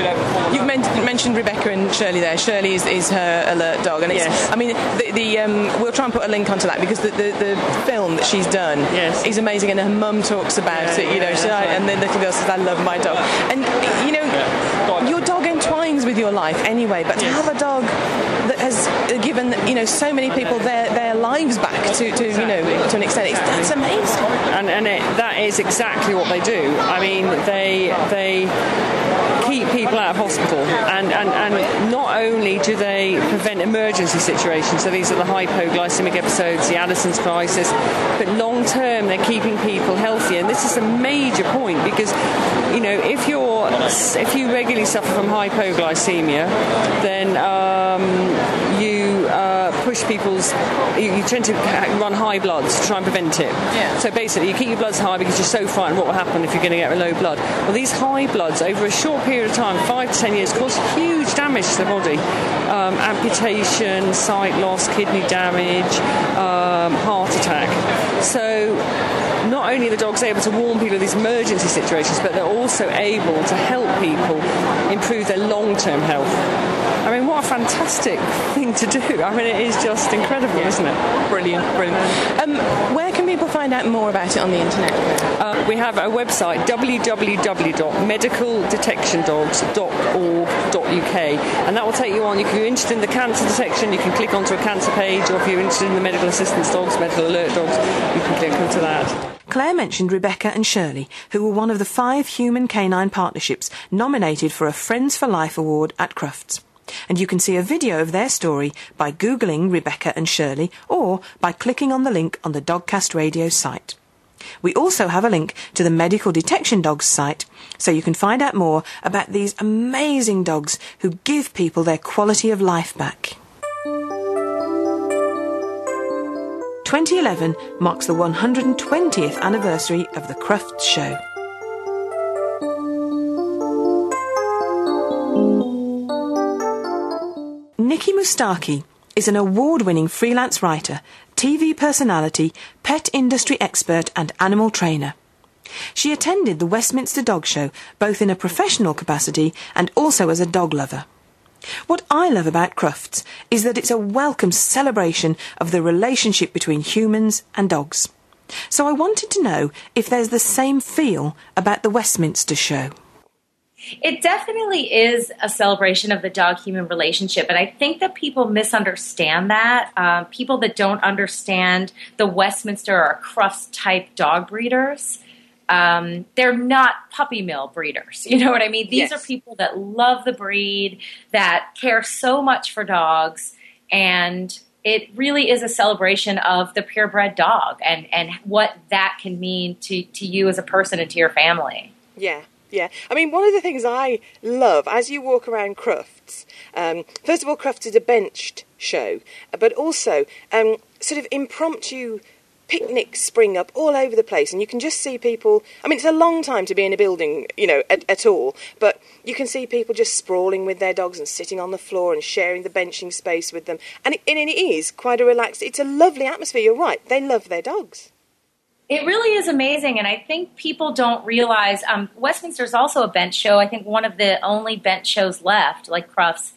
You've men- mentioned Rebecca and Shirley there. Shirley is, is her alert dog, and it's, Yes. I mean, the, the um, we'll try and put a link onto that because the, the, the film that she's done Yes. is amazing, and her mum talks about Yeah, it. You know, yeah, that's right. and the little girl says, "I love my dog," and you know, your dog entwines with your life anyway. But to have a dog that has given you know so many people their, their lives back to, to you know to an extent, it's, that's amazing. and, and it, that is exactly what they do. I mean, they they keep people out of hospital, and, and, and not only do they prevent emergency situations, so these are the hypoglycemic episodes, the Addison's crisis, but long term they're keeping people healthy, and this is a major point because you know if you're if you regularly suffer from hypoglycemia, then um, push people's you, you tend to run high bloods to try and prevent it. Yeah. So basically, you keep your bloods high because you're so frightened what will happen if you're going to get a low blood. Well, these high bloods over a short period of time, five to ten years, cause huge damage to the body. Um, amputation, sight loss, kidney damage, um, heart attack. So not only are the dogs able to warn people of these emergency situations, but they're also able to help people improve their long-term health. I mean, what a fantastic thing to do. I mean, it is just incredible, isn't it? Brilliant, brilliant. Um, where can people find out more about it on the internet? Uh, we have a website, www.medicaldetectiondogs.org.uk, and that will take you on. If you're interested in the cancer detection, you can click onto a cancer page, or if you're interested in the medical assistance dogs, medical alert dogs, you can click onto that. Claire mentioned Rebecca and Shirley, who were one of the five human canine partnerships nominated for a Friends for Life award at Crufts. And you can see a video of their story by Googling Rebecca and Shirley or by clicking on the link on the Dogcast Radio site. We also have a link to the Medical Detection Dogs site, so you can find out more about these amazing dogs who give people their quality of life back. 2011 marks the 120th anniversary of the Crufts Show. Nikki Moustaki is an award winning freelance writer, TV personality, pet industry expert, and animal trainer. She attended the Westminster Dog Show both in a professional capacity and also as a dog lover. What I love about Crufts is that it's a welcome celebration of the relationship between humans and dogs. So I wanted to know if there's the same feel about the Westminster show. It definitely is a celebration of the dog human relationship. And I think that people misunderstand that. Um, people that don't understand the Westminster or Crufts type dog breeders, um, they're not puppy mill breeders. You know what I mean? These Yes. are people that love the breed, that care so much for dogs. And it really is a celebration of the purebred dog and, and what that can mean to, to you as a person and to your family. Yeah, yeah. I mean, one of the things I love as you walk around Crufts, um, first of all, Crufts is a benched show, but also um, sort of impromptu picnics spring up all over the place, and you can just see people. I mean, it's a long time to be in a building, you know, at, at all, but you can see people just sprawling with their dogs and sitting on the floor and sharing the benching space with them, and it, and it is quite a relaxed. It's a lovely atmosphere. You're right; they love their dogs. It really is amazing, and I think people don't realize um, Westminster is also a bench show. I think one of the only bench shows left, like Crufts,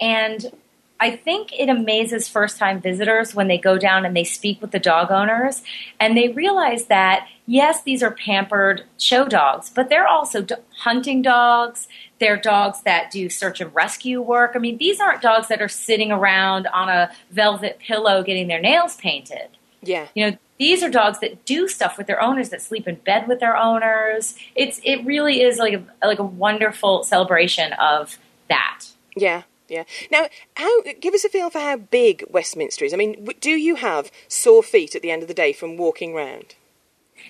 and I think it amazes first-time visitors when they go down and they speak with the dog owners, and they realize that yes, these are pampered show dogs, but they're also do- hunting dogs. They're dogs that do search and rescue work. I mean, these aren't dogs that are sitting around on a velvet pillow getting their nails painted Yeah. you know these are dogs that do stuff with their owners, that sleep in bed with their owners. It's it really is like a like a wonderful celebration of that. Yeah, yeah. Now, how give us a feel for how big Westminster is. I mean, do you have sore feet at the end of the day from walking round?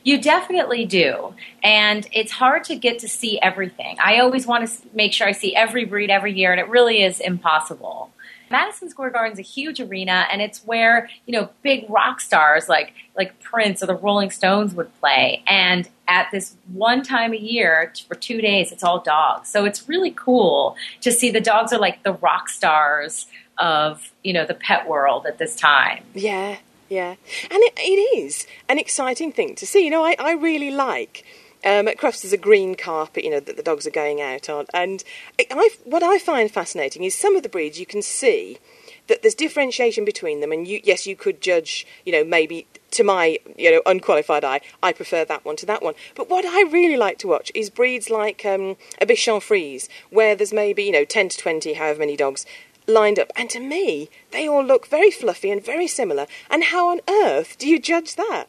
You definitely do. And it's hard to get to see everything. I always want to make sure I see every breed every year, and it really is impossible. Madison Square Garden is a huge arena, and it's where you know big rock stars like like Prince or the Rolling Stones would play. And at this one time a year for two days, it's all dogs. So it's really cool to see the dogs are like the rock stars of you know the pet world at this time. Yeah, yeah, and it, it is an exciting thing to see. You know, I, I really like. Um, at Crufts, there's a green carpet, you know, that the dogs are going out on. And I, what I find fascinating is some of the breeds you can see that there's differentiation between them. And you, yes, you could judge, you know, maybe to my, you know, unqualified eye, I prefer that one to that one. But what I really like to watch is breeds like um, a Bichon Frise, where there's maybe, you know, 10 to 20, however many dogs lined up. And to me, they all look very fluffy and very similar. And how on earth do you judge that?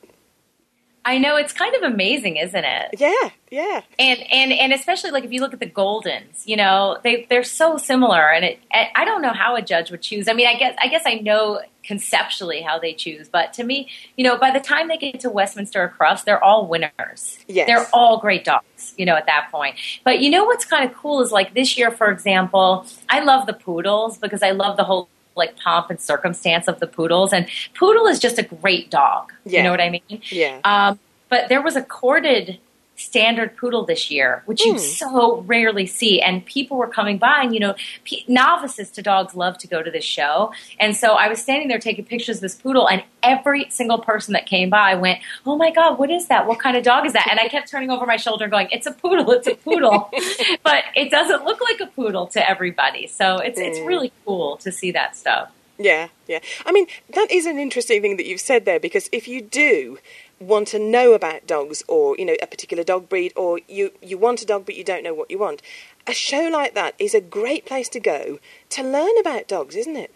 I know it's kind of amazing, isn't it? Yeah, yeah. And and and especially like if you look at the Goldens, you know, they they're so similar, and it I don't know how a judge would choose. I mean, I guess I guess I know conceptually how they choose, but to me, you know, by the time they get to Westminster Crufts, they're all winners. Yes. They're all great dogs, you know, at that point. But you know what's kind of cool is like this year, for example, I love the poodles because I love the whole like pomp and circumstance of the poodles. And poodle is just a great dog. Yeah. You know what I mean? Yeah. Um, but there was a corded standard poodle this year, which you hmm. so rarely see. And people were coming by, and you know, p- novices to dogs love to go to this show. And so I was standing there taking pictures of this poodle, and every single person that came by went, "Oh my god, what is that? What kind of dog is that?" And I kept turning over my shoulder, going, "It's a poodle, it's a poodle," but it doesn't look like a poodle to everybody. So it's it's hmm. really cool to see that stuff. Yeah, yeah. I mean, that is an interesting thing that you've said there because if you do want to know about dogs or, you know, a particular dog breed or you, you want a dog but you don't know what you want, a show like that is a great place to go to learn about dogs, isn't it?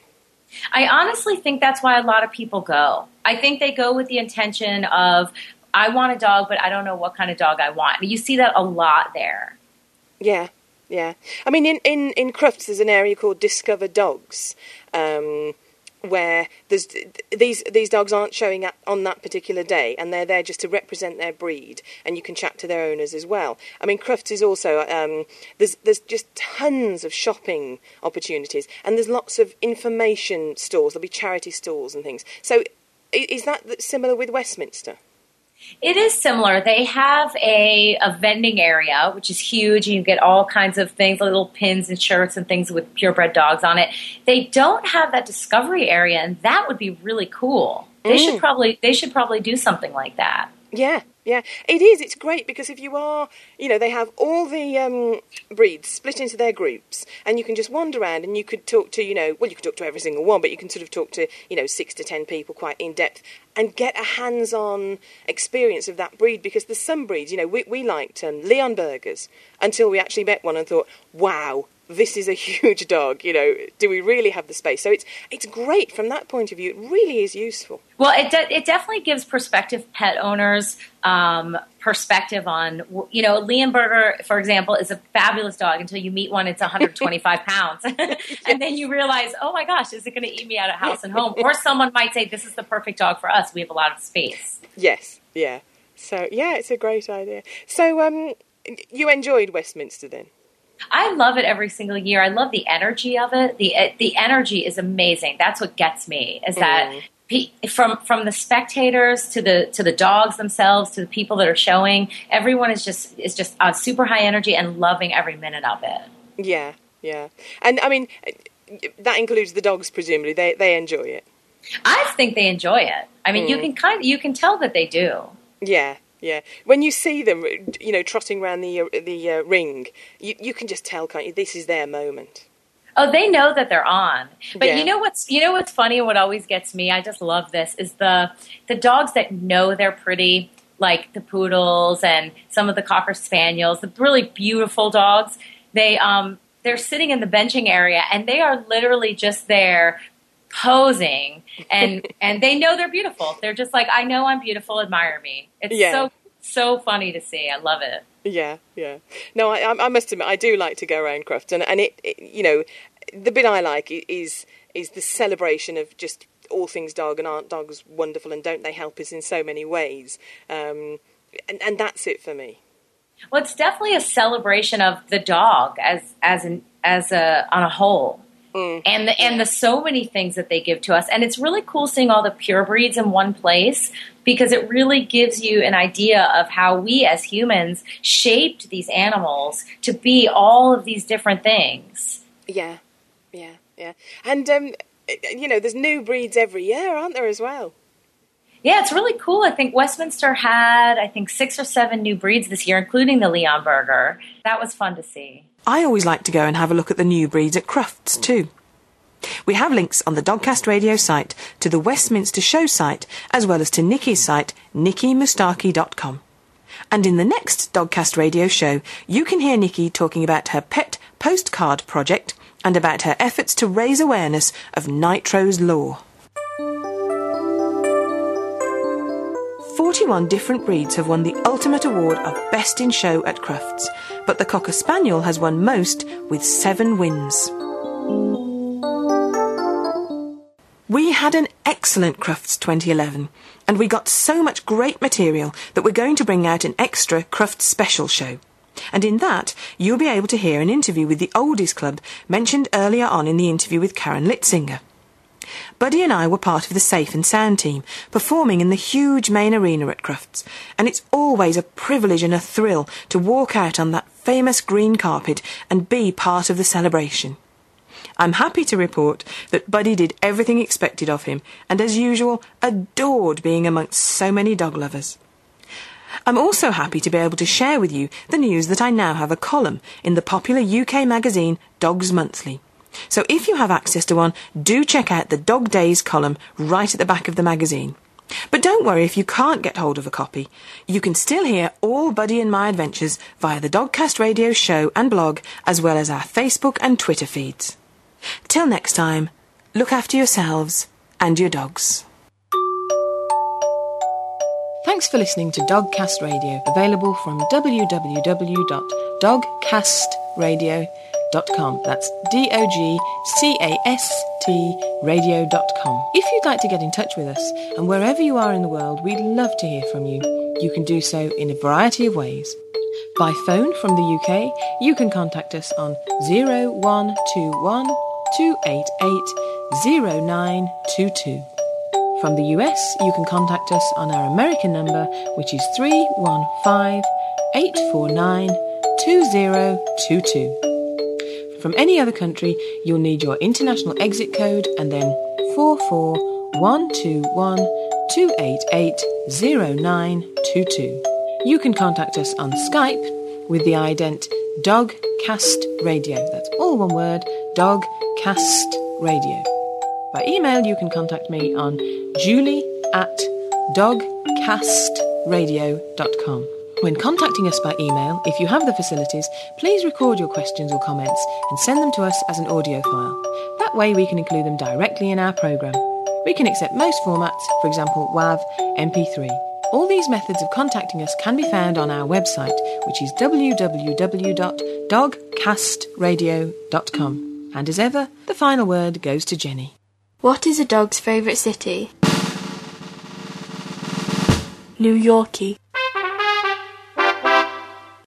I honestly think that's why a lot of people go. I think they go with the intention of, I want a dog, but I don't know what kind of dog I want. You see that a lot there. Yeah, yeah. I mean, in, in, in Crufts, there's an area called Discover Dogs, um, where these these dogs aren't showing up on that particular day, and they're there just to represent their breed, and you can chat to their owners as well. I mean, Crufts is also um, there's there's just tons of shopping opportunities, and there's lots of information stores. There'll be charity stores and things. So, is that similar with Westminster? It is similar. They have a, a vending area, which is huge, and you get all kinds of things, little pins and shirts and things with purebred dogs on it. They don't have that discovery area, and that would be really cool. They should mm. probably they should probably do something like that. Yeah, yeah, it is. It's great because if you are, you know, they have all the um, breeds split into their groups, and you can just wander around and you could talk to, you know, well, you could talk to every single one, but you can sort of talk to, you know, six to ten people quite in depth and get a hands-on experience of that breed because there's some breeds, you know, we, we liked um, Leonbergers until we actually met one and thought, wow, this is a huge dog. You know, do we really have the space? So it's it's great from that point of view. It really is useful. Well, it de- it definitely gives prospective pet owners um, perspective on you know Leonberger, for example, is a fabulous dog until you meet one. It's 125 pounds, and then you realize, oh my gosh, is it going to eat me out of house and home? Or someone might say, this is the perfect dog for us. We have a lot of space. Yes, yeah. So yeah, it's a great idea. So um, you enjoyed Westminster then? I love it every single year. I love the energy of it. the The energy is amazing. That's what gets me. Is that pe- from from the spectators to the to the dogs themselves to the people that are showing, everyone is just is just uh, super high energy and loving every minute of it. Yeah, yeah. And I mean, that includes the dogs. Presumably, they they enjoy it. I think they enjoy it. I mean, you can kind of, you can tell that they do. Yeah, yeah. When you see them, you know, trotting around the uh, the uh, ring, you you can just tell, can't you? This is their moment. Oh, they know that they're on. But Yeah. you know what's you know what's funny and what always gets me? I just love this is the the dogs that know they're pretty, like the poodles and some of the cocker spaniels, the really beautiful dogs. They um they're sitting in the benching area and they are literally just there posing and and they know they're beautiful. They're just like, I know I'm beautiful, admire me. It's Yeah. so so funny to see. I love it. Yeah, yeah. No, I, I must admit, I do like to go around Crufts, and and it, it, you know, the bit I like is is the celebration of just all things dog, and aren't dogs wonderful, and don't they help us in so many ways? Um, and and that's it for me. Well, it's definitely a celebration of the dog as as an as a on a whole. And the, and the so many things that they give to us, and it's really cool seeing all the pure breeds in one place because it really gives you an idea of how we as humans shaped these animals to be all of these different things. Yeah, yeah, yeah. And um, you know, there's new breeds every year, aren't there as well? Yeah, it's really cool. I think Westminster had, I think, six or seven new breeds this year, including the Leonberger. That was fun to see. I always like to go and have a look at the new breeds at Crufts too. We have links on the Dogcast Radio site to the Westminster Show site, as well as to Nikki's site, nikkimoustaki.com. And in the next Dogcast Radio show, you can hear Nikki talking about her pet postcard project and about her efforts to raise awareness of Nitro's law. 41 different breeds have won the ultimate award of Best in Show at Crufts, but the Cocker Spaniel has won most with seven wins. We had an excellent Crufts 2011, and we got so much great material that we're going to bring out an extra Crufts special show. And in that, you'll be able to hear an interview with the Oldies Club mentioned earlier on in the interview with Karen Litzinger. Buddy and I were part of the Safe and Sound team, performing in the huge main arena at Crufts, and it's always a privilege and a thrill to walk out on that famous green carpet and be part of the celebration. I'm happy to report that Buddy did everything expected of him, and as usual, adored being amongst so many dog lovers. I'm also happy to be able to share with you the news that I now have a column in the popular UK magazine Dogs Monthly. So if you have access to one, do check out the Dog Days column right at the back of the magazine. But don't worry if you can't get hold of a copy. You can still hear all Buddy and my adventures via the Dogcast Radio show and blog, as well as our Facebook and Twitter feeds. Till next time, look after yourselves and your dogs. Thanks for listening to Dogcast Radio, available from www.dogcastradio.com. That's D O G C A S T radio.com. If you'd like to get in touch with us, and wherever you are in the world, we'd love to hear from you. You can do so in a variety of ways. By phone from the UK, you can contact us on 0121 288 0922. From the US, you can contact us on our American number, which is 315 849 2022. From any other country, you'll need your international exit code and then 44121 You can contact us on Skype with the ident Dogcast Radio. That's all one word, Dogcast Radio. By email, you can contact me on julie at dogcastradio.com. When contacting us by email, if you have the facilities, please record your questions or comments and send them to us as an audio file. That way we can include them directly in our programme. We can accept most formats, for example WAV, MP3. All these methods of contacting us can be found on our website, which is www.dogcastradio.com. And as ever, the final word goes to Jenny. What is a dog's favourite city? New Yorkie.